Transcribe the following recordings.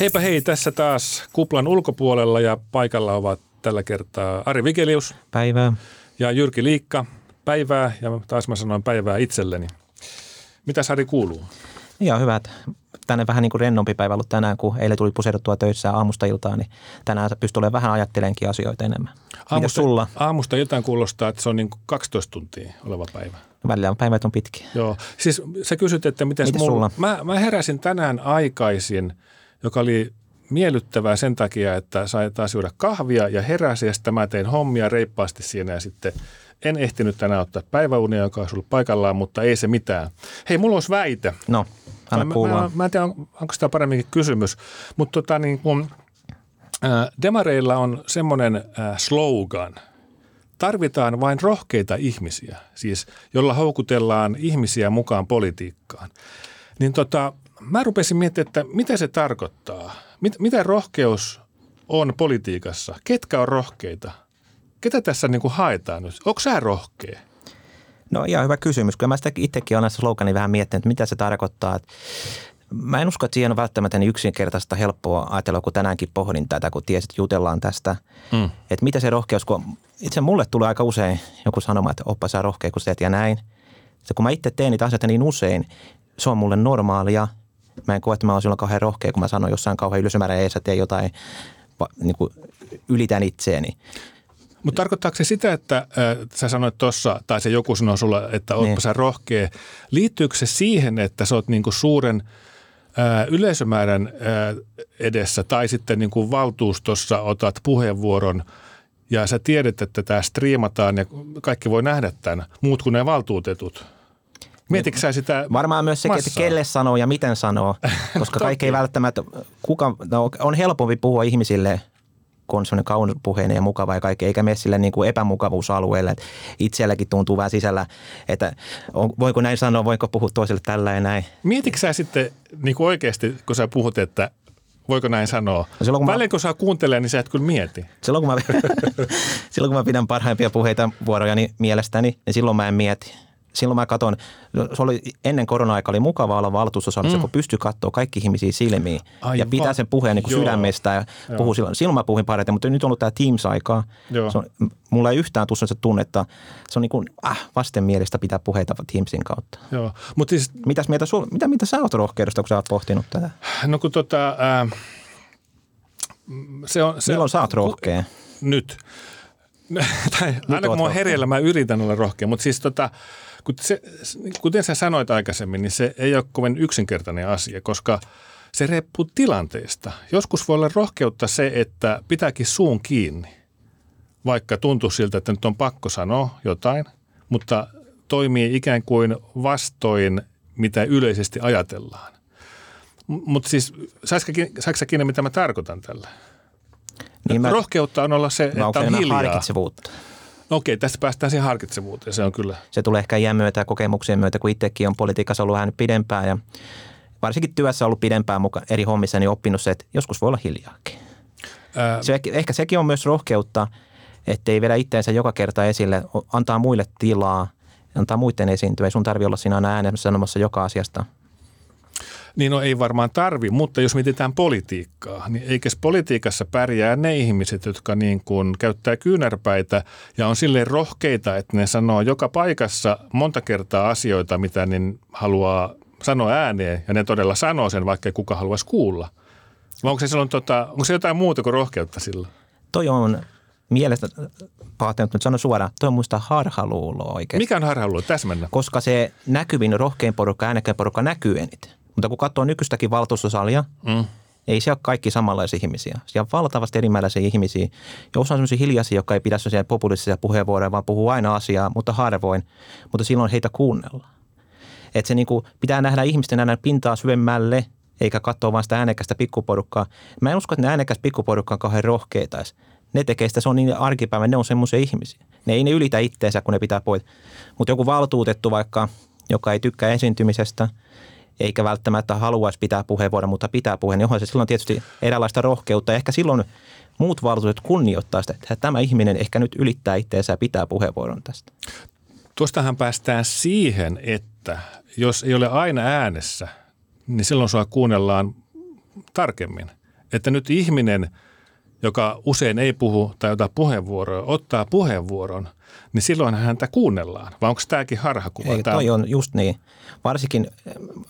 Heipä hei, tässä taas kuplan ulkopuolella ja paikalla ovat tällä kertaa Ari Vigelius. Päivää. Ja Jyrki Liikka. Päivää ja taas mä sanoin päivää itselleni. Mitä Sari kuuluu? Ihan hyvä. Tänne vähän niin kuin rennompi päivä ollut tänään, kun eilen tuli puseruttua töissä aamusta iltaan, niin tänään pystyy olemaan vähän ajattelenkin asioita enemmän. Aamusta, sulla? Aamusta jotain kuulostaa, että se on niin kuin 12 tuntia oleva päivä. Välillä on päivät on pitkiä. Joo. Siis sä kysyt, että miten mulla? sulla? Mä, mä heräsin tänään aikaisin – joka oli miellyttävää sen takia, että sai taas juoda kahvia ja heräsi ja sitten mä tein hommia reippaasti siinä ja sitten en ehtinyt tänään ottaa päiväunia, joka olisi ollut paikallaan, mutta ei se mitään. Hei, mulla olisi väite. No, anna mä, mä, mä, en tiedä, onko tämä paremminkin kysymys, mutta tota, niin kun, äh, demareilla on semmoinen äh, slogan – tarvitaan vain rohkeita ihmisiä, siis jolla houkutellaan ihmisiä mukaan politiikkaan. Niin tota, mä rupesin miettimään, että mitä se tarkoittaa. Mit, mitä rohkeus on politiikassa? Ketkä on rohkeita? Ketä tässä niin kuin haetaan nyt? Onko sä rohkea? No ihan hyvä kysymys. Kyllä mä sitä itsekin olen näissä slogani vähän miettinyt, että mitä se tarkoittaa. Mä en usko, että siihen on välttämättä niin yksinkertaista helppoa ajatella, kun tänäänkin pohdin tätä, kun tiesit, että jutellaan tästä. Mm. Että mitä se rohkeus, kun itse mulle tulee aika usein joku sanoma, että oppa sä rohkea, kun teet ja näin. Se, kun mä itse teen niitä asioita niin usein, se on mulle normaalia – Mä en koe, että mä olisin kauhean rohkea, kun mä sanon jossain kauhean ylösmäärä että jotain, niin kuin ylitän itseäni. Mutta tarkoittaako se sitä, että äh, sä sanoit tuossa, tai se joku sanoi sulla, että ootpa niin. sä rohkea. Liittyykö se siihen, että sä oot niinku suuren äh, yleisömäärän äh, edessä tai sitten niinku valtuustossa otat puheenvuoron ja sä tiedät, että tämä striimataan ja kaikki voi nähdä tämän, muut kuin ne valtuutetut – Mietitkö sä sitä Varmaan myös se, massaa? että kelle sanoo ja miten sanoo, koska kaikki ei välttämättä, kuka, no, on helpompi puhua ihmisille kun on semmoinen kaunopuheinen ja mukava ja kaikki, eikä mene sille niin kuin epämukavuusalueelle. Itselläkin tuntuu vähän sisällä, että on, voiko näin sanoa, voiko puhua toiselle tällä ja näin. Mietitkö sä sitten niin kuin oikeasti, kun sä puhut, että voiko näin sanoa? No silloin, kun Välillä kun saa kuuntelee, niin sä et kyllä mieti. Silloin kun mä, silloin kun mä pidän parhaimpia puheita vuorojani mielestäni, niin silloin mä en mieti silloin mä katson, se oli ennen korona-aikaa oli mukava olla valtuustosalissa, mm. kun pystyi katsoa kaikki ihmisiä silmiin Aivan. ja pitää sen puheen niin kuin sydämestä ja puhuu silloin. Silloin mä puhuin parhaiten, mutta nyt on ollut tämä Teams-aikaa. Se on, mulla ei yhtään tule se tunnetta, se on niin kuin äh, vastenmielistä pitää puheita Teamsin kautta. Joo. Mut siis, Mitäs mieltä sul, mitä, mitä sä oot rohkeudesta, kun sä oot pohtinut tätä? No kun tota, äh, se on, se, Milloin sä oot rohkea? Nyt. tai aina kun mä oon herjellä, mä yritän olla rohkea, mutta siis tota, se, kuten sä sanoit aikaisemmin, niin se ei ole kovin yksinkertainen asia, koska se riippuu tilanteesta. Joskus voi olla rohkeutta se, että pitääkin suun kiinni, vaikka tuntuu siltä, että nyt on pakko sanoa jotain, mutta toimii ikään kuin vastoin, mitä yleisesti ajatellaan. Mutta siis, saisiko sä kiinni, mitä mä tarkoitan tällä? Niin mä, Rohkeutta on olla se, että on hiljaa. harkitsevuutta. No okei, tästä päästään siihen harkitsevuuteen, se on kyllä. Se tulee ehkä iän myötä ja kokemuksien myötä, kun itsekin on politiikassa ollut vähän pidempään ja varsinkin työssä ollut pidempään mukaan eri hommissa, niin oppinut se, että joskus voi olla hiljaakin. Ää... Se, ehkä sekin on myös rohkeutta, ettei vedä itteensä joka kerta esille, antaa muille tilaa, antaa muiden esiintyä. Ei sun tarvi olla siinä aina äänessä sanomassa joka asiasta – niin no ei varmaan tarvi, mutta jos mietitään politiikkaa, niin eikös politiikassa pärjää ne ihmiset, jotka niin kuin käyttää kyynärpäitä ja on silleen rohkeita, että ne sanoo joka paikassa monta kertaa asioita, mitä niin haluaa sanoa ääneen ja ne todella sanoo sen, vaikka ei kuka haluaisi kuulla. Vai onko se, silloin, tota, onko se jotain muuta kuin rohkeutta sillä? Toi on mielestä, pahoittanut nyt sano suoraan, toi on muista harhaluuloa oikein. Mikä on harhaluulo? Täsmennä. Koska se näkyvin rohkein porukka, äänekkäin porukka näkyy eniten. Mutta kun katsoo nykyistäkin valtuustosalia, mm. ei siellä ole kaikki samanlaisia ihmisiä. Siellä on valtavasti erimääräisiä ihmisiä. Ja osa on sellaisia hiljaisia, jotka ei pidä sellaisia populistisia puheenvuoroja, vaan puhuu aina asiaa, mutta harvoin. Mutta silloin heitä kuunnella. Että se niinku pitää nähdä ihmisten aina pintaa syvemmälle, eikä katsoa vain sitä äänekästä pikkuporukkaa. Mä en usko, että ne äänekäs pikkuporukka on kauhean rohkeita. Ne tekee sitä, se on niin arkipäivä, ne on semmoisia ihmisiä. Ne ei ne ylitä itteensä, kun ne pitää pois. Mutta joku valtuutettu vaikka, joka ei tykkää esiintymisestä – eikä välttämättä haluaisi pitää puheenvuoron, mutta pitää puheen, niin onhan se silloin tietysti eräänlaista rohkeutta. Ehkä silloin muut valtuutetut kunnioittaa sitä, että tämä ihminen ehkä nyt ylittää itseensä ja pitää puheenvuoron tästä. Tuostahan päästään siihen, että jos ei ole aina äänessä, niin silloin sua kuunnellaan tarkemmin. Että nyt ihminen, joka usein ei puhu tai ota puheenvuoroa, ottaa puheenvuoron, niin silloin häntä kuunnellaan. Vai onko tämäkin harhakuva? Ei, toi on just niin. Varsinkin,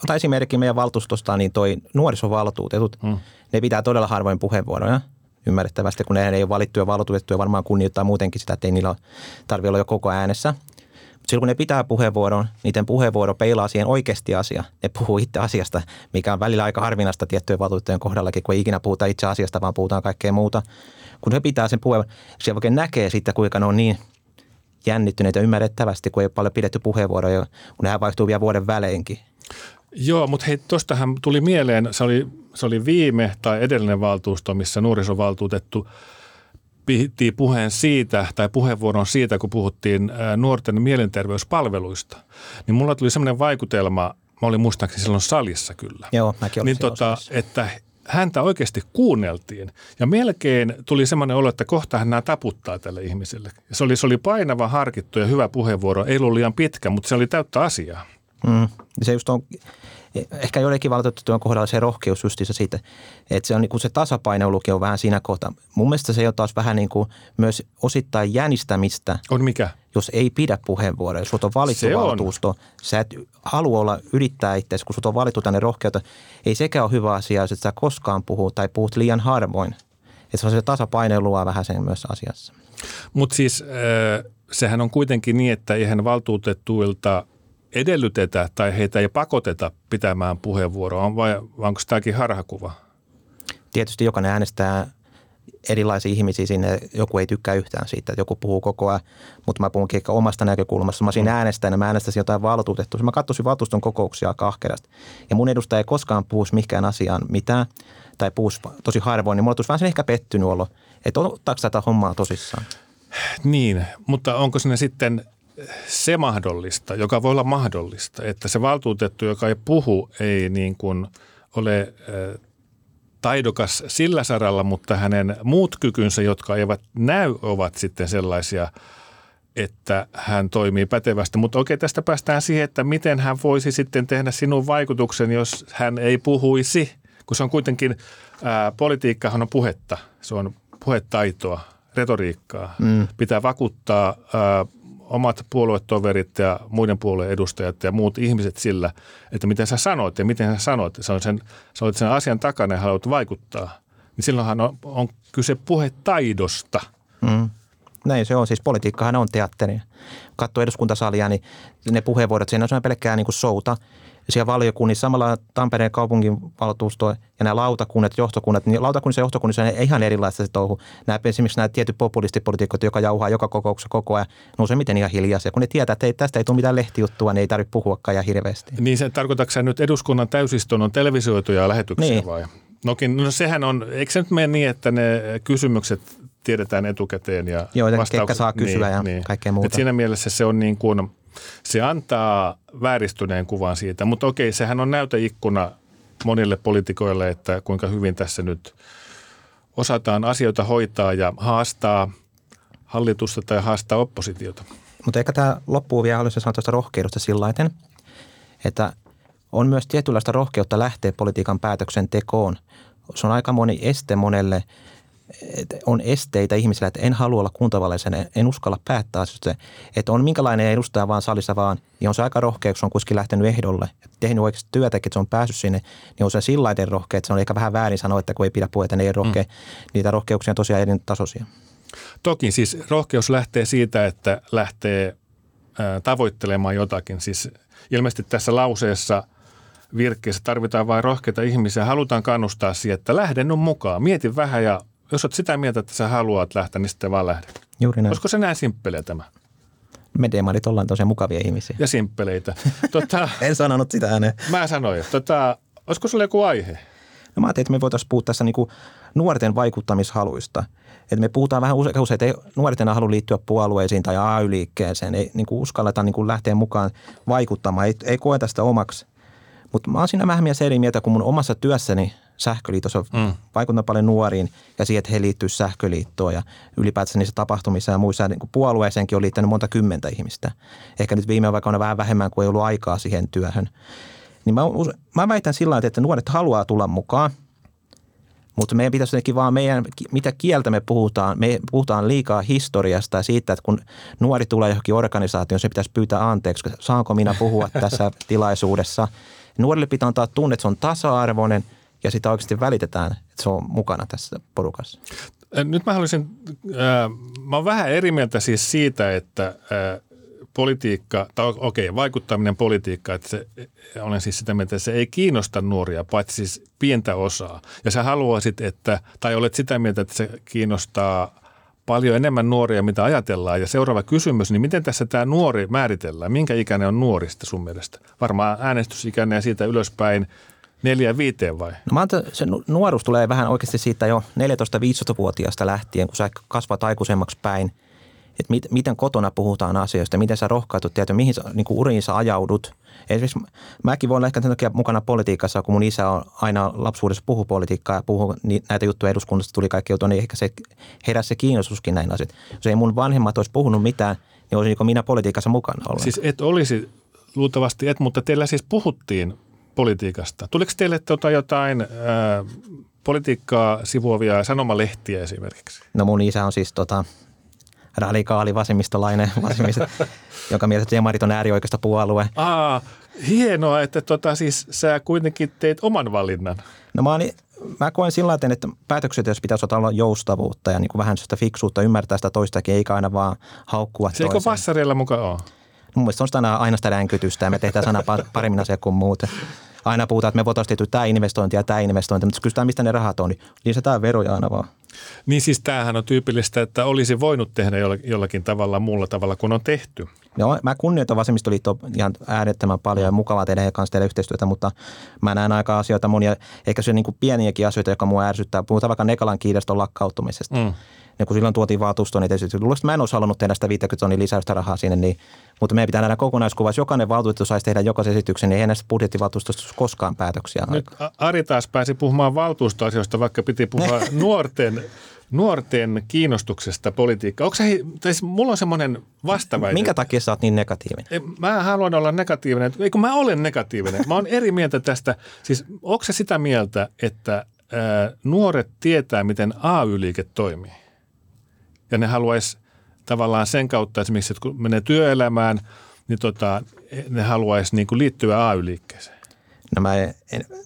tai esimerkiksi meidän valtuustosta, niin toi nuorisovaltuutetut, hmm. ne pitää todella harvoin puheenvuoroja ymmärrettävästi, kun ne ei ole valittuja valtuutettuja, varmaan kunnioittaa muutenkin sitä, että ei niillä tarvitse olla jo koko äänessä. Silloin kun ne pitää puheenvuoron, niiden puheenvuoro peilaa siihen oikeasti asia. Ne puhuu itse asiasta, mikä on välillä aika harvinaista tiettyjen valtuutettujen kohdallakin, kun ei ikinä puhuta itse asiasta, vaan puhutaan kaikkea muuta. Kun he pitää sen puheenvuoron, se oikein näkee sitten, kuinka ne on niin jännittyneitä ymmärrettävästi, kun ei ole paljon pidetty puheenvuoroja, kun nehän vaihtuu vielä vuoden väleinkin. Joo, mutta hei, tuostahan tuli mieleen, se oli, se oli viime tai edellinen valtuusto, missä nuorisovaltuutettu piti puheen siitä tai puheenvuoron siitä, kun puhuttiin nuorten mielenterveyspalveluista. Niin mulla tuli semmoinen vaikutelma, mä olin muistaakseni silloin salissa kyllä. Joo, mäkin niin tota, että häntä oikeasti kuunneltiin. Ja melkein tuli semmoinen olo, että kohta nämä taputtaa tälle ihmiselle. Se oli, se oli painava, harkittu ja hyvä puheenvuoro. Ei ollut liian pitkä, mutta se oli täyttä asiaa. Mm. Se just on, ehkä joillekin valtuutettujen kohdalla se rohkeus justiinsa siitä, että se on niin kuin se tasapainoilukin on vähän siinä kohtaa. Mun mielestä se on taas vähän niin kuin myös osittain jänistämistä. On mikä? Jos ei pidä puheenvuoroja, jos on valittu se valtuusto, on. sä et halua olla yrittää itseäsi, kun sut on valittu tänne rohkeutta. Ei sekään ole hyvä asia, jos et sä koskaan puhu tai puhut liian harvoin. Että se on se tasapainoilua vähän sen myös asiassa. Mutta siis äh, sehän on kuitenkin niin, että eihän valtuutettuilta edellytetä tai heitä ei pakoteta pitämään puheenvuoroa, vai onko tämäkin harhakuva? Tietysti jokainen äänestää erilaisia ihmisiä sinne. Joku ei tykkää yhtään siitä, että joku puhuu koko ajan, mutta mä puhunkin ehkä omasta näkökulmasta. Mä olisin mm. äänestäjänä, mä äänestäisin jotain valtuutettua. Mä katsoisin valtuuston kokouksia aika ahkerasti. Ja mun edustaja ei koskaan puhuisi mikään asiaan mitään tai puhuisi tosi harvoin, niin mulla tulisi vähän sen ehkä pettynyt olo, että ottaako tätä hommaa tosissaan. Niin, mutta onko sinne sitten se mahdollista, joka voi olla mahdollista, että se valtuutettu, joka ei puhu, ei niin kuin ole taidokas sillä saralla, mutta hänen muut kykynsä, jotka eivät näy, ovat sitten sellaisia, että hän toimii pätevästi. Mutta okei, tästä päästään siihen, että miten hän voisi sitten tehdä sinun vaikutuksen, jos hän ei puhuisi, kun se on kuitenkin, ää, politiikkahan on puhetta, se on puhetaitoa, retoriikkaa. Mm. Pitää vakuuttaa ää, omat puoluetoverit ja muiden puolueen edustajat ja muut ihmiset sillä, että miten sä sanoit ja miten sä sanoit. Sä olet sen, sä olet sen asian takana ja haluat vaikuttaa. Niin silloinhan on, on kyse puhetaidosta. Mm. Näin se on. Siis politiikkahan on teatteri. Katso eduskuntasalia, niin ne puheenvuorot, siinä on pelkkää niin kuin souta – siellä valiokunnissa, samalla Tampereen kaupungin valtuusto ja nämä lautakunnat, johtokunnat, niin lautakunnissa ja johtokunnissa on ihan erilaista se touhu. Nämä, esimerkiksi nämä tietyt populistipolitiikot, joka jauhaa joka kokouksessa koko ajan, ne on miten ihan hiljaisia. Kun ne tietää, että ei, tästä ei tule mitään lehtijuttua, niin ei tarvitse puhuakaan ja hirveästi. Niin se tarkoitatko nyt eduskunnan täysistunnon televisioituja lähetyksiä niin. vai? Nokin, no sehän on, eikö se nyt mene niin, että ne kysymykset tiedetään etukäteen ja Joo, vastaukset. saa kysyä niin, ja niin. kaikkea muuta. Et siinä mielessä se on niin kuin – se antaa vääristyneen kuvan siitä, mutta okei, sehän on näyteikkuna monille poliitikoille, että kuinka hyvin tässä nyt osataan asioita hoitaa ja haastaa hallitusta tai haastaa oppositiota. Mutta ehkä tämä loppuu vielä, haluaisin sanoa tuosta rohkeudesta sillä että on myös tietynlaista rohkeutta lähteä politiikan päätöksentekoon. Se on aika moni este monelle on esteitä ihmisillä, että en halua olla kuntavaleisena, en uskalla päättää asioista. Että on minkälainen edustaja vaan salissa vaan, niin on se aika rohkea, kun se on kuitenkin lähtenyt ehdolle ja tehnyt oikeasti työtä, että se on päässyt sinne, niin on se sillä rohkea, että se on ehkä vähän väärin sanoa, että kun ei pidä puheita, niin ei rohkea. Mm. Niitä rohkeuksia on tosiaan eri tasoisia. Toki siis rohkeus lähtee siitä, että lähtee tavoittelemaan jotakin. Siis ilmeisesti tässä lauseessa virkkeessä tarvitaan vain rohkeita ihmisiä. Halutaan kannustaa siihen, että lähden nyt mukaan. Mieti vähän ja jos olet sitä mieltä, että sä haluat lähteä, niin sitten vaan lähde. Juuri näin. Olisiko se näin simppeliä tämä? Me demarit ollaan tosiaan mukavia ihmisiä. Ja simppeleitä. tota, en sanonut sitä ääneen. Mä sanoin. Tota, olisiko sulla joku aihe? No mä ajattelin, että me voitaisiin puhua tässä niinku nuorten vaikuttamishaluista. Että me puhutaan vähän usein, että ei nuorten halua liittyä puolueisiin tai AY-liikkeeseen. Ei niin uskalleta niin lähteä mukaan vaikuttamaan. Ei, ei koeta sitä omaksi Mutta mä oon siinä vähän mielessä eri mieltä, kun mun omassa työssäni sähköliitossa mm. vaikuttaa paljon nuoriin ja siihen, että he liittyvät sähköliittoon ja ylipäätään niissä tapahtumissa ja muissa niin puolueeseenkin on liittänyt monta kymmentä ihmistä. Ehkä nyt viime vaikka vähän vähemmän, kuin ei ollut aikaa siihen työhön. Niin mä, mä väitän sillä tavalla, että nuoret haluaa tulla mukaan, mutta meidän pitäisi jotenkin vaan meidän, mitä kieltä me puhutaan, me puhutaan liikaa historiasta ja siitä, että kun nuori tulee johonkin organisaatioon, se pitäisi pyytää anteeksi, saanko minä puhua tässä tilaisuudessa. Nuorille pitää antaa tunne, että se on tasa-arvoinen – ja sitä oikeasti välitetään, että se on mukana tässä porukassa. Nyt mä haluaisin, äh, mä oon vähän eri mieltä siis siitä, että äh, politiikka, tai okei, okay, vaikuttaminen politiikka, että se, olen siis sitä mieltä, että se ei kiinnosta nuoria, paitsi siis pientä osaa. Ja sä haluaisit, että, tai olet sitä mieltä, että se kiinnostaa paljon enemmän nuoria, mitä ajatellaan. Ja seuraava kysymys, niin miten tässä tämä nuori määritellään? Minkä ikäinen on nuorista sun mielestä? Varmaan äänestysikäinen ja siitä ylöspäin Neljä viiteen vai? No mä se nuoruus tulee vähän oikeasti siitä jo 14-15-vuotiaasta lähtien, kun sä kasvat aikuisemmaksi päin. Että mit, miten kotona puhutaan asioista, miten sä rohkaitut, tiedät, mihin sä, niin uriin sä ajaudut. Esimerkiksi mäkin voin olla ehkä takia mukana politiikassa, kun mun isä on aina lapsuudessa puhu politiikkaa ja puhu näitä juttuja eduskunnasta, tuli kaikki juttuja, niin ehkä se heräsi se kiinnostuskin näin asiat. Jos ei mun vanhemmat olisi puhunut mitään, niin olisinko minä politiikassa mukana ollut? Siis et olisi, luultavasti et, mutta teillä siis puhuttiin politiikasta. Tuliko teille tuota jotain ää, politiikkaa sivuavia sanomalehtiä esimerkiksi? No mun isä on siis tota, radikaali vasemmistolainen, vasemmist, joka mielestä demarit on äärioikeista puolue. Aa, hienoa, että tota, siis sä kuitenkin teit oman valinnan. No mä, olin, mä koen sillä tavalla, että päätökset, jos pitäisi olla joustavuutta ja niin kuin vähän sitä fiksuutta, ymmärtää sitä toistakin, eikä aina vaan haukkua Se eikö vassareilla mukaan ole? Mun mielestä on sitä aina, sitä ränkytystä ja me tehdään sana paremmin asia kuin muuten. Aina puhutaan, että me voitaisiin tehdä tämä investointi ja tämä investointi, mutta kysytään, mistä ne rahat on, niin lisätään veroja aina vaan. Niin siis tämähän on tyypillistä, että olisi voinut tehdä jollakin tavalla muulla tavalla kuin on tehty. Joo, mä kunnioitan vasemmistoliittoa ihan äärettömän paljon ja mukavaa tehdä heidän kanssa tehdä yhteistyötä, mutta mä näen aika asioita monia, ehkä se niin kuin pieniäkin asioita, jotka mua ärsyttää. Puhutaan vaikka Nekalan kiinteistön lakkautumisesta. Mm. Ja kun silloin tuotiin valtuustoon niitä esityksiä, luulen, mä en olisi halunnut tehdä sitä 50 tonnin lisäystä rahaa sinne, niin, mutta meidän pitää nähdä kokonaiskuva. Jos jokainen valtuutettu saisi tehdä jokaisen esityksen, niin ei näistä budjettivaltuustosta koskaan päätöksiä Nyt Ari taas pääsi puhumaan valtuustoasioista, vaikka piti puhua nuorten nuorten kiinnostuksesta politiikkaa. Onko se, siis mulla on semmoinen vastaväite. Minkä takia sä oot niin negatiivinen? Mä haluan olla negatiivinen. Eikö mä olen negatiivinen? Mä oon eri mieltä tästä. Siis onko se sitä mieltä, että ää, nuoret tietää, miten AY-liike toimii? Ja ne haluaisi tavallaan sen kautta esimerkiksi, että kun menee työelämään, niin tota, ne haluaisi niin kuin liittyä AY-liikkeeseen. No mä en,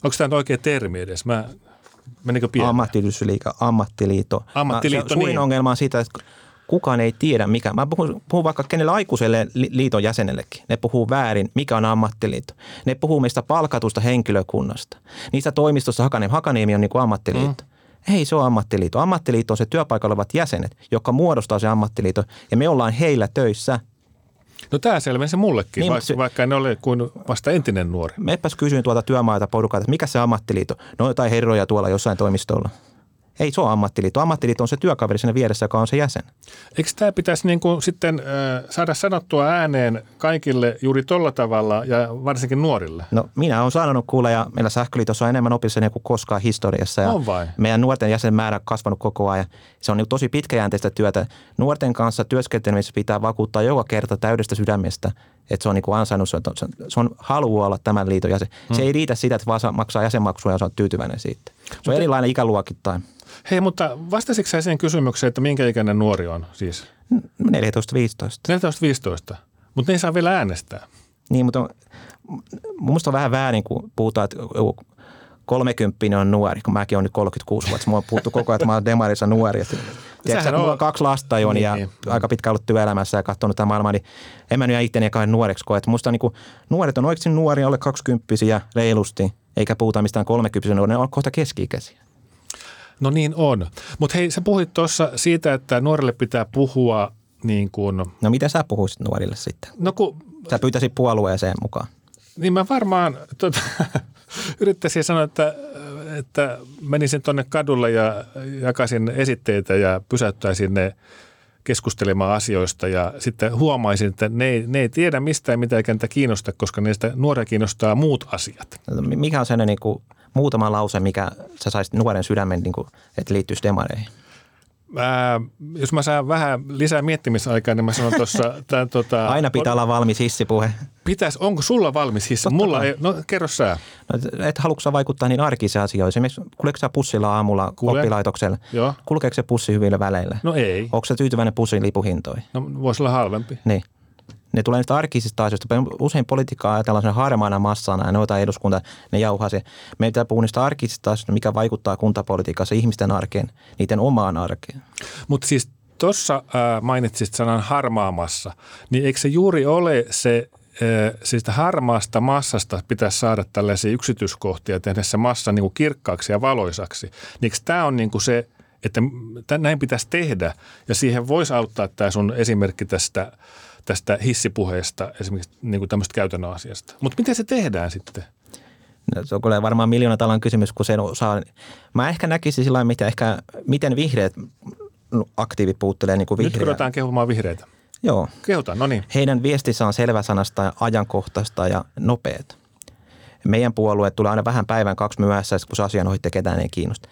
Onko tämä oikea termi edes? Mä, menikö pieni? Ammattiyhdistysliike, ammattiliitto. Ammattiliitto, Suurin niin. ongelma on siitä, että kukaan ei tiedä mikä. Mä puhun, puhun vaikka kenelle aikuiselle liiton jäsenellekin. Ne puhuu väärin, mikä on ammattiliitto. Ne puhuu meistä palkatusta henkilökunnasta. Niistä toimistosta Hakaniemi, Hakaniemi on niin kuin ammattiliitto. Mm. Ei se ole ammattiliitto. Ammattiliitto on se työpaikalla olevat jäsenet, jotka muodostaa se ammattiliitto ja me ollaan heillä töissä. No tämä selvensi mullekin, niin, vaikka, se, vaikka en ole kuin vasta entinen nuori. Meppäs kysyin tuolta työmaita porukalta, että mikä se ammattiliitto? No jotain herroja tuolla jossain toimistolla. Ei se ole ammattiliitto. Ammattiliitto on se työkaveri siinä vieressä, joka on se jäsen. Eikö tämä pitäisi niin kuin sitten äh, saada sanottua ääneen kaikille juuri tuolla tavalla ja varsinkin nuorille? No minä olen sanonut kuulla ja meillä Sähköliitossa on enemmän opiskelijoita kuin koskaan historiassa. Ja on vai? Meidän nuorten jäsenmäärä on kasvanut koko ajan. Se on niin tosi pitkäjänteistä työtä. Nuorten kanssa työskentelemisessä pitää vakuuttaa joka kerta täydestä sydämestä, että se on niin ansainnut, se on, se on halu olla tämän liiton jäsen. Hmm. Se ei riitä sitä, että vaan maksaa jäsenmaksua ja on tyytyväinen siitä. Se on erilainen ikäluokittain. Hei, mutta vastasitko sä siihen kysymykseen, että minkä ikäinen nuori on siis? 14-15. 14-15, mutta ne ei saa vielä äänestää. Niin, mutta on, mun mielestä on vähän väärin, kun puhutaan, että joku 30 on nuori, kun mäkin olen nyt 36 vuotta. Mua on puhuttu koko ajan, että mä olen demarissa nuori. Että, tiedätkö, on... mulla on kaksi lasta jo niin, ja niin. aika pitkä ollut työelämässä ja katsonut tätä maailmaa, niin en mä nyt itteni kai nuoreksi koe. Että musta niin kuin, nuoret on oikeasti nuoria, alle 20 reilusti, eikä puhuta mistään 30 ne on kohta keski-ikäisiä. No niin on. Mutta hei, sä puhuit tuossa siitä, että nuorille pitää puhua niin kuin... No mitä sä puhuisit nuorille sitten? No kun... Sä pyytäisit puolueeseen mukaan. Niin mä varmaan tuota, yrittäisin sanoa, että, että menisin tuonne kadulle ja jakaisin esitteitä ja pysäyttäisin ne keskustelemaan asioista ja sitten huomaisin, että ne ei, ne ei tiedä mistään mitään eikä kiinnosta, koska niistä nuoria kiinnostaa muut asiat. Mikä on sellainen niin kuin muutama lause, mikä sä saisit nuoren sydämen, niin kuin, että liittyisi demareihin? Ää, jos mä saan vähän lisää miettimisaikaa, niin mä sanon tuossa... tota, Aina pitää olla valmis hissipuhe. Pitäis, onko sulla valmis hissi? Totta Mulla ei, no kerro sä. No, et haluatko vaikuttaa niin arkisiin asioihin? Esimerkiksi kulkeeko sä pussilla aamulla Kule. oppilaitoksella? Joo. Kulkeeko se pussi hyvillä väleillä? No ei. Onko se tyytyväinen pussin lipuhintoihin? No voisi olla halvempi. Niin ne tulee niistä arkisista asioista. Usein politiikkaa ajatellaan sen harmaana massana ja noita eduskunta, ne jauhaa se. Meidän pitää puhua niistä arkisista asioista, mikä vaikuttaa kuntapolitiikassa ihmisten arkeen, niiden omaan arkeen. Mutta siis tuossa mainitsit sanan harmaamassa, niin eikö se juuri ole se siis harmaasta massasta pitäisi saada tällaisia yksityiskohtia tehdä se massa niin kuin kirkkaaksi ja valoisaksi. Niin tämä on niin kuin se, että näin pitäisi tehdä ja siihen voisi auttaa tämä sun esimerkki tästä tästä hissipuheesta, esimerkiksi niin kuin tämmöistä käytännön asiasta. Mutta miten se tehdään sitten? No, se on kyllä varmaan miljoona talan kysymys, kun sen osaa. Mä ehkä näkisin sillä mitä ehkä, miten vihreät aktiivit puuttelee niin kuin vihreä. Nyt ruvetaan kehumaan vihreitä. Joo. Kehutaan, no niin. Heidän viestissä on selväsanasta ja ajankohtaista ja nopeat. Meidän puolue tulee aina vähän päivän kaksi myöhässä, kun se asian ohitte ketään ei kiinnosta.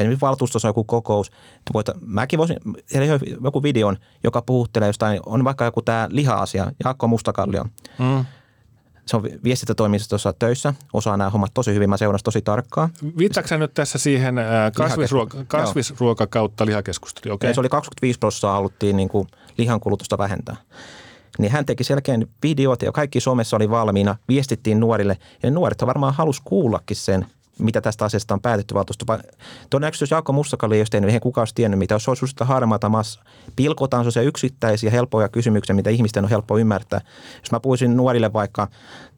Esimerkiksi valtuustossa on joku kokous. Voit, mäkin voisin tehdä joku videon, joka puhuttelee jostain, on vaikka joku tämä liha-asia, Jaakko Mustakallio. Mm. Se on viestintätoimistossa töissä, osaa nämä hommat tosi hyvin, mä seuraan tosi tarkkaan. Viittaatko nyt tässä siihen kasvisruoka, kasvisruoka kautta lihakeskustelu? Okay. Se oli 25 prosenttia haluttiin niin kuin lihan kulutusta vähentää niin hän teki selkeän videot ja kaikki Suomessa oli valmiina, viestittiin nuorille ja nuoret varmaan halus kuullakin sen, mitä tästä asiasta on päätetty valtuusto. Todennäköisesti jos Jaakko Mustakalli ei olisi tehnyt, eihän kukaan olisi tiennyt mitä. Jos olisi sitä harmaata massa, pilkotaan sellaisia yksittäisiä helppoja kysymyksiä, mitä ihmisten on helppo ymmärtää. Jos mä puhuisin nuorille vaikka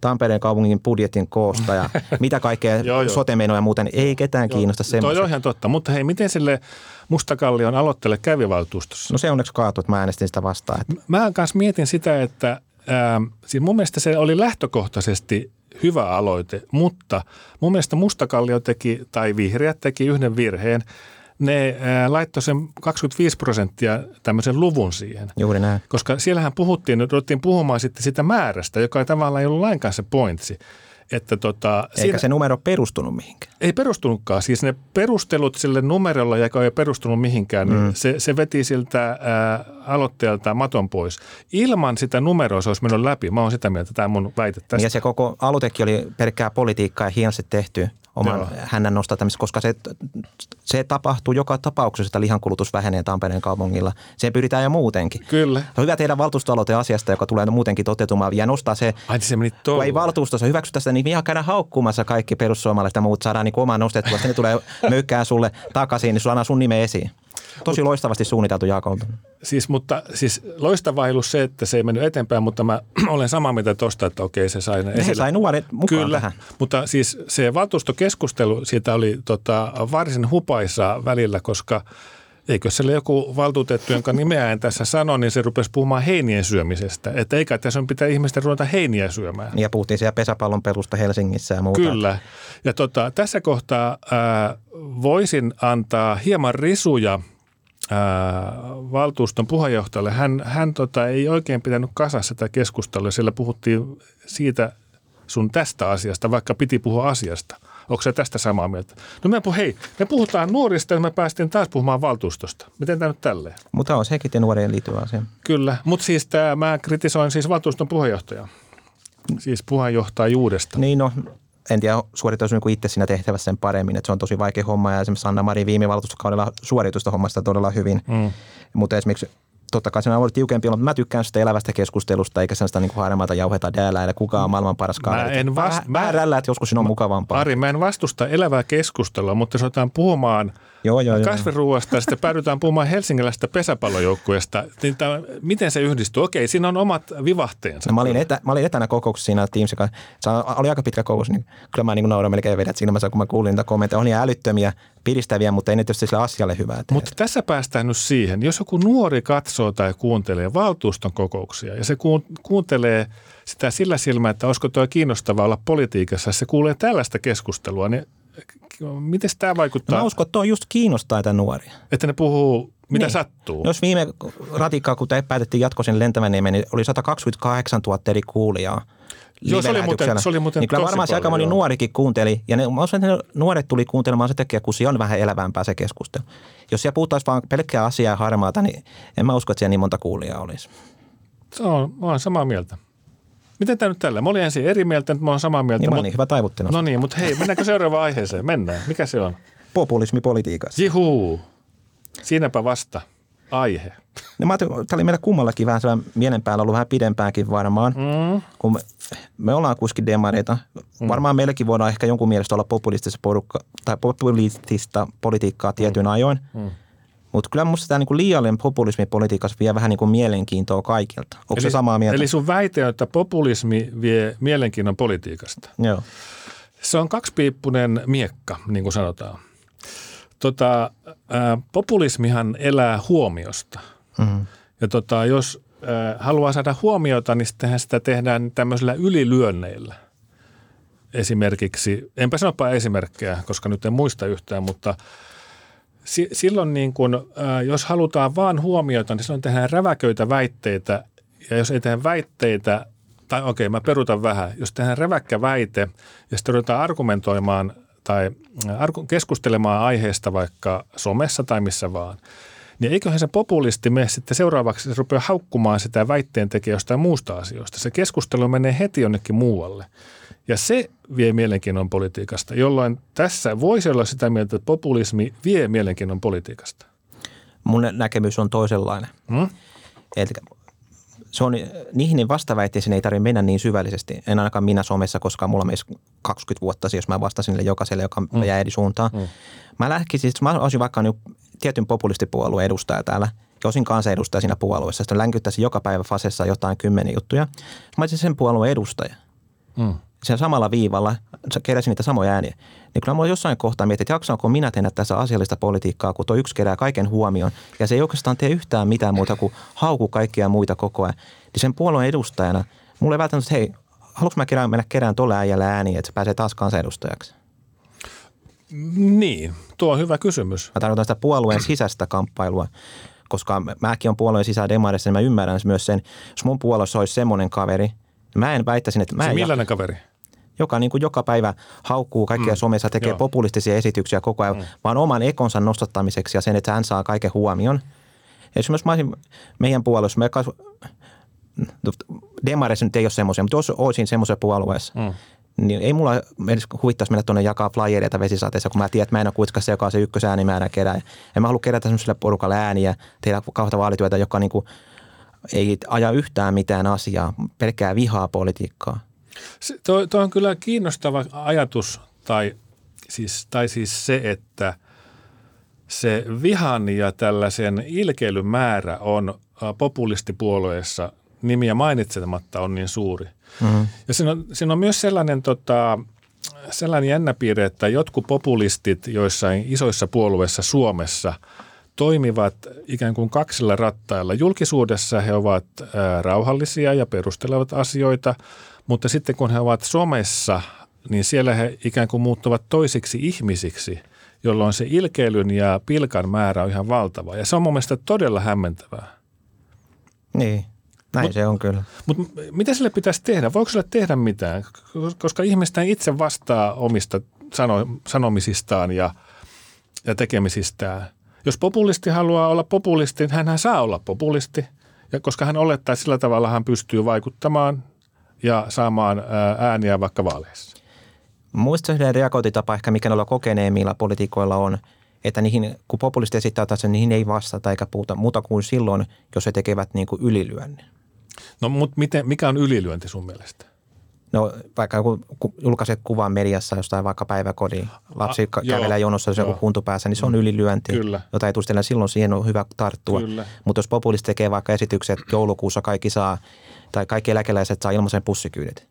Tampereen kaupungin budjetin koosta ja mitä kaikkea sote ja muuten, ei ketään joo, kiinnosta semmoista. Toi on ihan totta, mutta hei, miten sille Mustakallion aloittele kävi valtuustossa? No se onneksi kaatui, että mä äänestin sitä vastaan. Että. Mä kanssa mietin sitä, että äh, siis mun mielestä se oli lähtökohtaisesti hyvä aloite, mutta mun mielestä Mustakallio teki, tai Vihreät teki yhden virheen. Ne laittoi sen 25 prosenttia tämmöisen luvun siihen. Juuri näin. Koska siellähän puhuttiin, ruvettiin puhumaan sitten sitä määrästä, joka ei tavallaan ei ollut lainkaan se pointsi. Että tota, Eikä siinä, se numero perustunut mihinkään. Ei perustunutkaan. Siis ne perustelut sille numerolla, joka ei perustunut mihinkään, niin mm. niin se, se veti siltä ää, aloitteelta maton pois. Ilman sitä numeroa se olisi mennyt läpi. Mä oon sitä mieltä, tämä mun väite tästä. Ja se koko aloitekin oli pelkkää politiikkaa ja hienosti tehty oman Joo. hännän nostattamista, koska se, se tapahtuu joka tapauksessa, että lihankulutus vähenee Tampereen kaupungilla. Se pyritään jo muutenkin. Kyllä. On hyvä tehdä valtuustoaloite asiasta, joka tulee muutenkin toteutumaan ja nostaa se, Ai, se meni kun ei valtuustossa hyväksytä sitä, niin ihan käydä haukkumassa kaikki perussuomalaiset ja muut saadaan niin omaa nostettua. Sitten ne tulee möykkää sulle takaisin, niin sulla sun nime esiin. Tosi loistavasti suunniteltu Jaakolta. Siis, mutta, siis loistavaa ei ollut se, että se ei mennyt eteenpäin, mutta mä olen samaa mieltä tuosta, että okei se sai ne esille. sai nuoret mukaan Kyllä, tähän. mutta siis se valtuustokeskustelu, siitä oli tota, varsin hupaisa välillä, koska eikö siellä joku valtuutettu, jonka nimeä en tässä sano, niin se rupesi puhumaan heinien syömisestä. Että eikä tässä on pitää ihmisten ruveta heiniä syömään. Ja puhuttiin siellä pesäpallon perusta Helsingissä ja muuta. Kyllä. Ja tota, tässä kohtaa ää, voisin antaa hieman risuja – valtuuston puheenjohtajalle. Hän, hän tota, ei oikein pitänyt kasassa tätä keskustelua. Siellä puhuttiin siitä sun tästä asiasta, vaikka piti puhua asiasta. Onko se tästä samaa mieltä? No me, hei, me puhutaan nuorista ja me päästiin taas puhumaan valtuustosta. Miten tämä nyt tälleen? Mutta on sekin ja nuorien liittyvä asia. Kyllä, mutta siis tämä, mä kritisoin siis valtuuston puheenjohtajaa. Siis puheenjohtajuudesta. Niin no, en tiedä, suorittaisi niin itse siinä tehtävässä sen paremmin, että se on tosi vaikea homma ja esimerkiksi Anna-Mari viime valtuustokaudella suoritusta hommasta todella hyvin, mm. mutta esimerkiksi totta kai se on ollut tiukempi, mutta mä tykkään sitä elävästä keskustelusta, eikä sellaista niin harmaata jauheta däällä, eli kuka on maailman paras kaveri. Mä en vast... Vähän rällä, että joskus siinä on mukavampaa. Ari, mä en vastusta elävää keskustelua, mutta jos otetaan puhumaan joo, joo, kasviruuasta ja sitten päädytään puhumaan helsingiläisestä pesäpallojoukkueesta, niin miten se yhdistyy? Okei, siinä on omat vivahteensa. No, mä, olin etä, mä olin etänä kokouksessa siinä Teams, joka se oli aika pitkä kokous, niin kyllä mä niin nauran melkein vedät silmässä, kun mä kuulin niitä kommentteja. On niin älyttömiä, piristäviä, mutta ei ne tietysti sille asialle hyvää Mutta tässä päästään nyt siihen, jos joku nuori katsoo tai kuuntelee valtuuston kokouksia ja se kuuntelee sitä sillä silmällä, että olisiko tuo kiinnostavaa olla politiikassa, se kuulee tällaista keskustelua, niin miten tämä vaikuttaa? No mä uskon, että tuo just kiinnostaa näitä nuoria. Että ne puhuu mitä Niin. sattuu. Jos viime ratikkaa, kun te päätettiin jatkoisen lentävänniemen, niin oli 128 000 eri kuulijaa. Joo, se oli muuten- se oli muuten niin kyllä varmaan se aika moni nuorikin kuunteli. Ja ne, mä uskon, että ne nuoret tuli kuuntelemaan se takia, kun siellä on vähän elävämpää se keskustelu. Jos siellä puhuttaisiin vaan pelkkää asiaa ja harmaata, niin en mä usko, että siellä niin monta kuulijaa olisi. Se on, mä oon samaa mieltä. Miten tämä nyt tällä? Mä olin ensin eri mieltä, nyt mä oon samaa mieltä. Niin, mä mut- oon niin hyvä taivuttelu. No niin, mutta hei, mennäänkö seuraavaan aiheeseen? Mennään. Mikä se on? Populismi politiikassa. Jihuu. Siinäpä vasta aihe. No, mä tämä oli meillä kummallakin vähän sellainen mielen päällä ollut vähän pidempäänkin varmaan, mm. kun me, me ollaan kuitenkin demareita. Mm. Varmaan meilläkin voidaan ehkä jonkun mielestä olla populistista, porukka, tai populistista politiikkaa tietyin mm. ajoin. Mm. Mutta kyllä minusta tämä niinku liiallinen populismi politiikassa vie vähän niinku mielenkiintoa kaikilta. Onko se samaa mieltä? Eli sun väite on, että populismi vie mielenkiinnon politiikasta. Joo. Se on kaksipiippunen miekka, niin kuin sanotaan. Tota, ää, populismihan elää huomiosta. Mm. Ja tota, jos ää, haluaa saada huomiota, niin sittenhän sitä tehdään tämmöisillä ylilyönneillä. Esimerkiksi, enpä sanopa esimerkkejä, koska nyt en muista yhtään, mutta si- silloin niin ää, jos halutaan vaan huomiota, niin silloin tehdään räväköitä väitteitä. Ja jos ei tehdä väitteitä, tai okei, mä perutan vähän. Jos tehdään räväkkä väite ja sitten ruvetaan argumentoimaan tai keskustelemaan aiheesta vaikka somessa tai missä vaan, niin eiköhän se populisti mene sitten seuraavaksi, se rupeaa haukkumaan sitä väitteen tekijä jostain muusta asioista. Se keskustelu menee heti jonnekin muualle. Ja se vie mielenkiinnon politiikasta, jolloin tässä voisi olla sitä mieltä, että populismi vie mielenkiinnon politiikasta. Mun näkemys on toisenlainen. Hmm? Eli se on, niihin vastaväitteisiin ei tarvitse mennä niin syvällisesti. En ainakaan minä somessa, koska mulla menisi 20 vuotta, jos mä vastasin sille jokaiselle, joka mm. jää eri suuntaan. Mm. Mä lähkisin, mä olisin vaikka nyt tietyn populistipuolueen edustaja täällä, ja osin kansanedustaja siinä puolueessa. Sitten länkyttäisin joka päivä fasessa jotain kymmenen juttuja. Mä olisin sen puolueen edustaja. Hmm. Sen samalla viivalla keräsin niitä samoja ääniä. Niin kyllä mulla jossain kohtaa mietin, että jaksaanko minä tehdä tässä asiallista politiikkaa, kun tuo yksi kerää kaiken huomioon. Ja se ei oikeastaan tee yhtään mitään muuta kuin hauku kaikkia muita koko ajan. Niin sen puolueen edustajana mulle ei välttämättä, että hei, haluanko mä kerään, mennä kerään tuolle äijälle ääniä, että se pääsee taas kansanedustajaksi. Niin, tuo on hyvä kysymys. Mä tarkoitan sitä puolueen sisäistä kamppailua, koska mäkin on puolueen sisällä demarissa, niin mä ymmärrän myös sen, jos mun puolueessa olisi semmoinen kaveri, niin mä en väittäisin, että mä Se en millainen kaveri? Joka niin kuin joka päivä haukkuu kaikkia mm. somessa, tekee Joo. populistisia esityksiä koko ajan, mm. vaan oman ekonsa nostattamiseksi ja sen, että hän saa kaiken huomion. Ja jos mä olisin meidän puolueessa, me kas... Demareissa nyt ei ole semmoisia, mutta jos olisin semmoisessa puolueessa, mm. niin ei mulla edes huvittaisi mennä tuonne jakaa flyereita vesisateessa, kun mä tiedän, että mä en ole kuitenkaan se, joka on se ykkösäänimäärä kerää. En mä halua kerätä semmoiselle porukalle ääniä, tehdä kahta vaalityötä, joka niin kuin ei aja yhtään mitään asiaa, pelkkää vihaa politiikkaa. Se, toi, toi on kyllä kiinnostava ajatus, tai siis, tai siis se, että se vihan ja tällaisen ilkeilyn määrä on ä, populistipuolueessa nimiä mainitsematta on niin suuri. Mm-hmm. Ja siinä on, siinä on myös sellainen, tota, sellainen jännä piirre, että jotkut populistit joissain isoissa puolueissa Suomessa toimivat ikään kuin kaksilla rattailla. Julkisuudessa he ovat ää, rauhallisia ja perustelevat asioita, mutta sitten kun he ovat somessa, niin siellä he ikään kuin muuttuvat toisiksi ihmisiksi, jolloin se ilkeilyn ja pilkan määrä on ihan valtava. Ja se on mun mielestä todella hämmentävää. Niin, näin Mut- se on kyllä. Mutta mitä sille pitäisi tehdä? Voiko sille tehdä mitään? Koska ihmistä itse vastaa omista sano, sanomisistaan ja, ja tekemisistään. Jos populisti haluaa olla populisti, niin hän saa olla populisti. Ja koska hän olettaa, että sillä tavalla hän pystyy vaikuttamaan ja saamaan ää, ääniä vaikka vaaleissa. Muista yhden reagointitapa ehkä, mikä noilla kokeneemmilla poliitikoilla on, että niihin, kun populisti esittää niin niihin ei vastata eikä puhuta muuta kuin silloin, jos he tekevät niin kuin ylilyönnin. No mutta miten, mikä on ylilyönti sun mielestä? No vaikka kun ku- julkaiset kuvan mediassa jostain vaikka päiväkodin, lapsi Ah, ka- joo, kävelee jonossa, jos joku huntu päässä, niin se on ylilyönti, Kyllä. jota ei tule silloin siihen on hyvä tarttua. Kyllä. Mutta jos populisti tekee vaikka esitykset, että joulukuussa kaikki saa, tai kaikki eläkeläiset saa ilmaisen pussikyydit.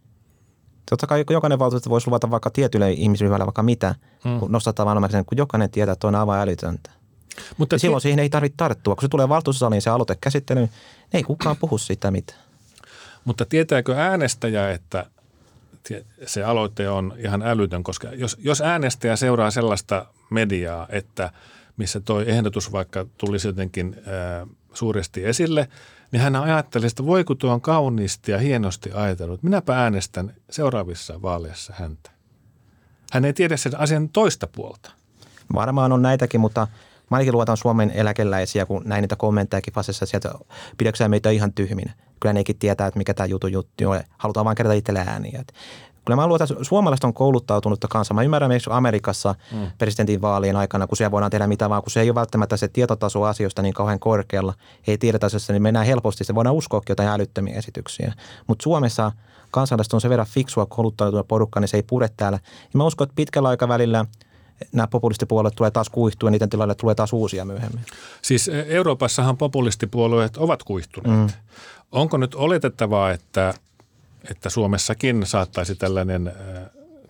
Totta kai jokainen valtuutettu voisi luvata vaikka tietylle ihmisryhmälle vaikka mitä, hmm. kun vaan sen, kun jokainen tietää, että on aivan älytöntä. Mutta Ja silloin siihen ei tarvitse tarttua. Kun se tulee valtuustosaliin se aloitekäsittely, niin ei kukaan puhu siitä mitään. Mutta tietääkö äänestäjä, että se aloite on ihan älytön, koska jos, jos äänestäjä seuraa sellaista mediaa, että missä tuo ehdotus vaikka tulisi jotenkin ää, suuresti esille, niin hän ajatteli, että voi kun tuo on kauniisti ja hienosti ajatellut. Minäpä äänestän seuraavissa vaaleissa häntä. Hän ei tiedä sen asian toista puolta. Varmaan on näitäkin, mutta mä ainakin luotan Suomen eläkeläisiä, kun näin niitä kommenttejakin Fasessa sieltä, pidäksä meitä ihan tyhminä. Kyllä nekin tietää, että mikä tämä jutu juttu on. Halutaan vain kerätä itselle ääniä. Kyllä mä luotan, että suomalaiset on kouluttautunutta kanssa. Mä ymmärrän myös Amerikassa mm. presidentin vaalien aikana, kun siellä voidaan tehdä mitä vaan, kun se ei ole välttämättä se tietotaso asioista niin kauhean korkealla. Ei tiedetä asiasta, niin mennään helposti. Se voidaan uskoakin jotain älyttömiä esityksiä. Mutta Suomessa kansalaiset on sen verran fiksua kouluttautunut porukka, niin se ei pure täällä. Ja mä uskon, että pitkällä aikavälillä – nämä populistipuolueet tulee taas kuihtua ja niiden tilalle tulee taas uusia myöhemmin. Siis e, Euroopassahan populistipuolueet ovat kuihtuneet. Mm. Onko nyt oletettavaa, että, että Suomessakin saattaisi tällainen, äh,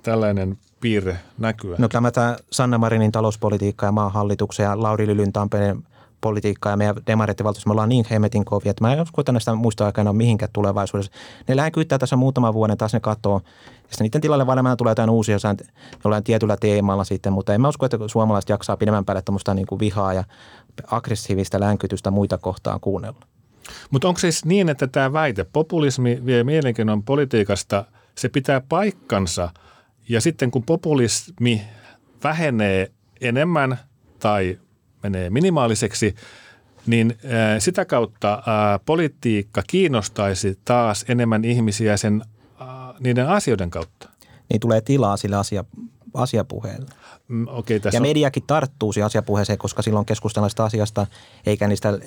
tällainen piirre näkyä? No tämä Sanna Marinin talouspolitiikka ja maanhallituksen ja Lauri Lylyn Tampereen politiikkaa ja meidän demareiden valtuussa me ollaan niin hemmetin kovia, että mä en että näistä muista aikana mihinkään tulevaisuudessa. Ne lähkyyttää tässä muutaman vuoden, taas ne katoo. Ja sitten niiden tilalle varmaan tulee jotain uusia jollain tietyllä teemalla sitten, mutta en mä usko, että suomalaiset jaksaa pidemmän päälle tämmöistä niin kuin vihaa ja aggressiivista länkytystä muita kohtaan kuunnella. Mutta onko siis niin, että tämä väite, populismi vie mielenkiinnon politiikasta, se pitää paikkansa ja sitten kun populismi vähenee enemmän tai menee minimaaliseksi, niin sitä kautta politiikka kiinnostaisi taas enemmän ihmisiä sen, niiden asioiden kautta. Niin tulee tilaa sille asia, asiapuheelle. Mm, okay, tässä ja mediakin tarttuu siihen asiapuheeseen, koska silloin keskustellaan sitä asiasta, eikä niistä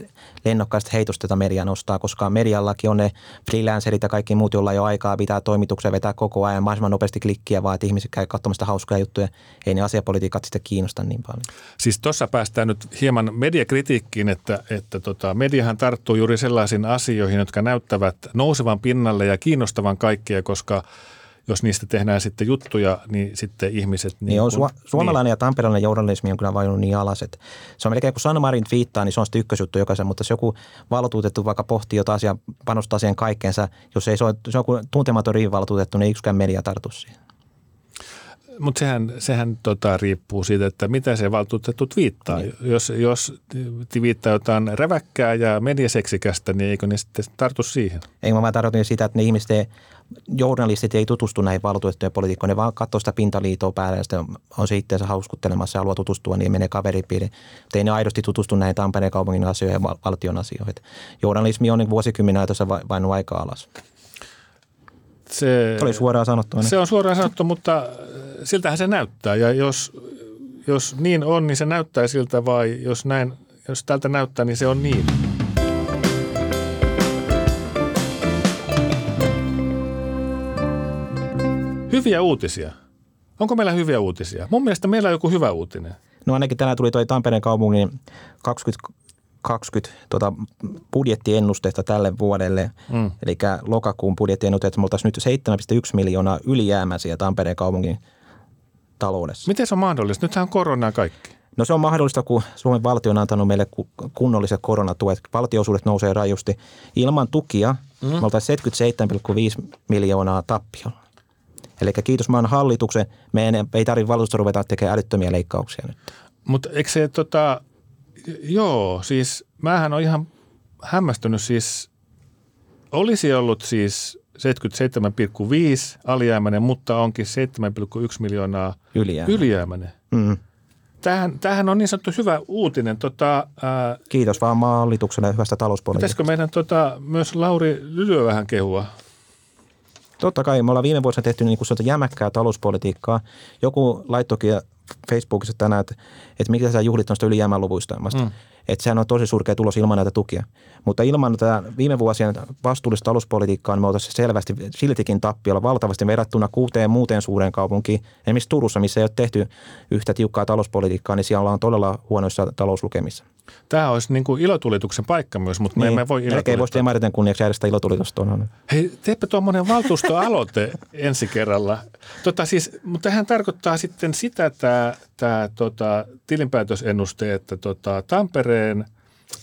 lennokkaista heitosta, joita media nostaa, koska mediallakin on ne freelancerit ja kaikki muut, joilla ei ole aikaa pitää toimituksia vetää koko ajan mahdollisimman nopeasti klikkiä, vaan että ihmiset käy katsomasta hauskoja juttuja. Ei ne asiapolitiikat sitten kiinnosta niin paljon. Siis tuossa päästään nyt hieman mediakritiikkiin, että, että tota, mediahan tarttuu juuri sellaisiin asioihin, jotka näyttävät nousevan pinnalle ja kiinnostavan kaikkia, koska – jos niistä tehdään sitten juttuja, niin sitten ihmiset... Niin, niin on, kun, suomalainen niin. ja tamperelainen journalismi on kyllä vajunut niin alas, että se on melkein kun Sanna Marin viittaa, niin se on sitten ykkösjuttu jokaisen, mutta jos joku valtuutettu vaikka pohtii jotain asiaa, panostaa siihen kaikkeensa, jos ei se ole, se on kuin tuntematon riivaltuutettu, niin yksikään media tartu siihen. Mutta sehän, sehän tota, riippuu siitä, että mitä se valtuutettu viittaa. Niin. Jos, jos viittaa jotain räväkkää ja mediaseksikästä, niin eikö ne sitten tartu siihen? Ei, mä vaan tarkoitin sitä, että ne ihmiset journalistit ei tutustu näihin valtuutettujen poliitikkoihin, ne vaan katsoo sitä pintaliitoa päälle ja sitten on se itseensä hauskuttelemassa ja haluaa tutustua, niin menee kaveripiiri. Mutta ei ne aidosti tutustu näihin Tampereen kaupungin asioihin ja valtion asioihin. Journalismi on niin vuosikymmenen tuossa vain aika alas. Se, oli suoraan sanottu. Se on suoraan sanottu, mutta siltähän se näyttää. Ja jos, jos niin on, niin se näyttää siltä vai jos, näin, jos tältä näyttää, niin se on niin. Hyviä uutisia. Onko meillä hyviä uutisia? Mun mielestä meillä on joku hyvä uutinen. No ainakin tänään tuli tuo Tampereen kaupungin 2020 tota, budjettiennustetta tälle vuodelle. Mm. Eli lokakuun budjettiennusteet, me oltaisiin nyt 7,1 miljoonaa ylijäämäisiä Tampereen kaupungin taloudessa. Miten se on mahdollista? Nythän on korona kaikki. No se on mahdollista, kun Suomen valtio on antanut meille kunnolliset koronatuet. Valtioosuudet nousee rajusti. Ilman tukia mm. me oltaisiin 77,5 miljoonaa tappiolla. Eli kiitos maan hallituksen, meidän ei tarvitse valtuusta ruveta tekemään älyttömiä leikkauksia nyt. Mutta eikö se, tota, joo, siis mähän on ihan hämmästynyt siis, olisi ollut siis 77,5 alijäämäinen, mutta onkin 7,1 miljoonaa ylijäämäinen. ylijäämäinen. Mm. Tämähän, tämähän on niin sanottu hyvä uutinen. Tota, ää, Kiitos vaan hallitukselle hyvästä talouspolitiikasta. Pitäisikö meidän tota, myös Lauri Lylyä vähän kehua? Totta kai, me ollaan viime vuosina tehty niin kuin jämäkkää talouspolitiikkaa. Joku laittokin Facebookissa tänään, että, että mikä sä juhlit noista ylijäämäluvuista. Mm. Että sehän on tosi surkea tulos ilman näitä tukia. Mutta ilman tätä viime vuosien vastuullista talouspolitiikkaa, niin me oltaisiin selvästi siltikin tappiolla valtavasti verrattuna kuuteen muuteen suureen kaupunkiin. Esimerkiksi Turussa, missä ei ole tehty yhtä tiukkaa talouspolitiikkaa, niin siellä ollaan todella huonoissa talouslukemissa. Tämä olisi niin kuin ilotulituksen paikka myös, mutta niin. me emme voi ilotulittaa. Ei voisi demariten kunniaksi järjestää ilotulitusta tuonne. Hei, teepä tuommoinen valtuustoaloite ensi kerralla. Tota, siis, mutta tähän tarkoittaa sitten sitä tämä, tämä tota, tilinpäätösennuste, että tota, Tampereen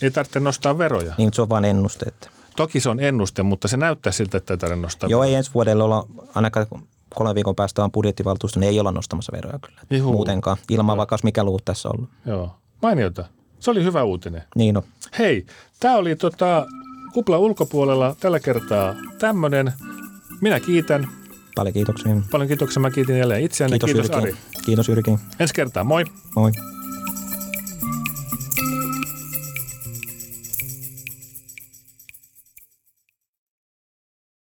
ei tarvitse nostaa veroja. Niin, se on vain ennuste. Että. Toki se on ennuste, mutta se näyttää siltä, että ei tarvitse nostaa Joo, ei ensi vuodella olla ainakaan kolmen viikon päästä on budjettivaltuusto, niin ei olla nostamassa veroja kyllä. Juhu. Muutenkaan, ilman vaikka mikä luvut tässä ollut. Joo. Mainiota. Se oli hyvä uutinen. Niin no. Hei, tämä oli tota, kupla ulkopuolella tällä kertaa tämmöinen. Minä kiitän. Paljon kiitoksia. Paljon kiitoksia. Mä kiitin jälleen itseäni. Kiitos, Kiitos. Ari. Kiitos Jyrki. Ensi kertaa. Moi. Moi.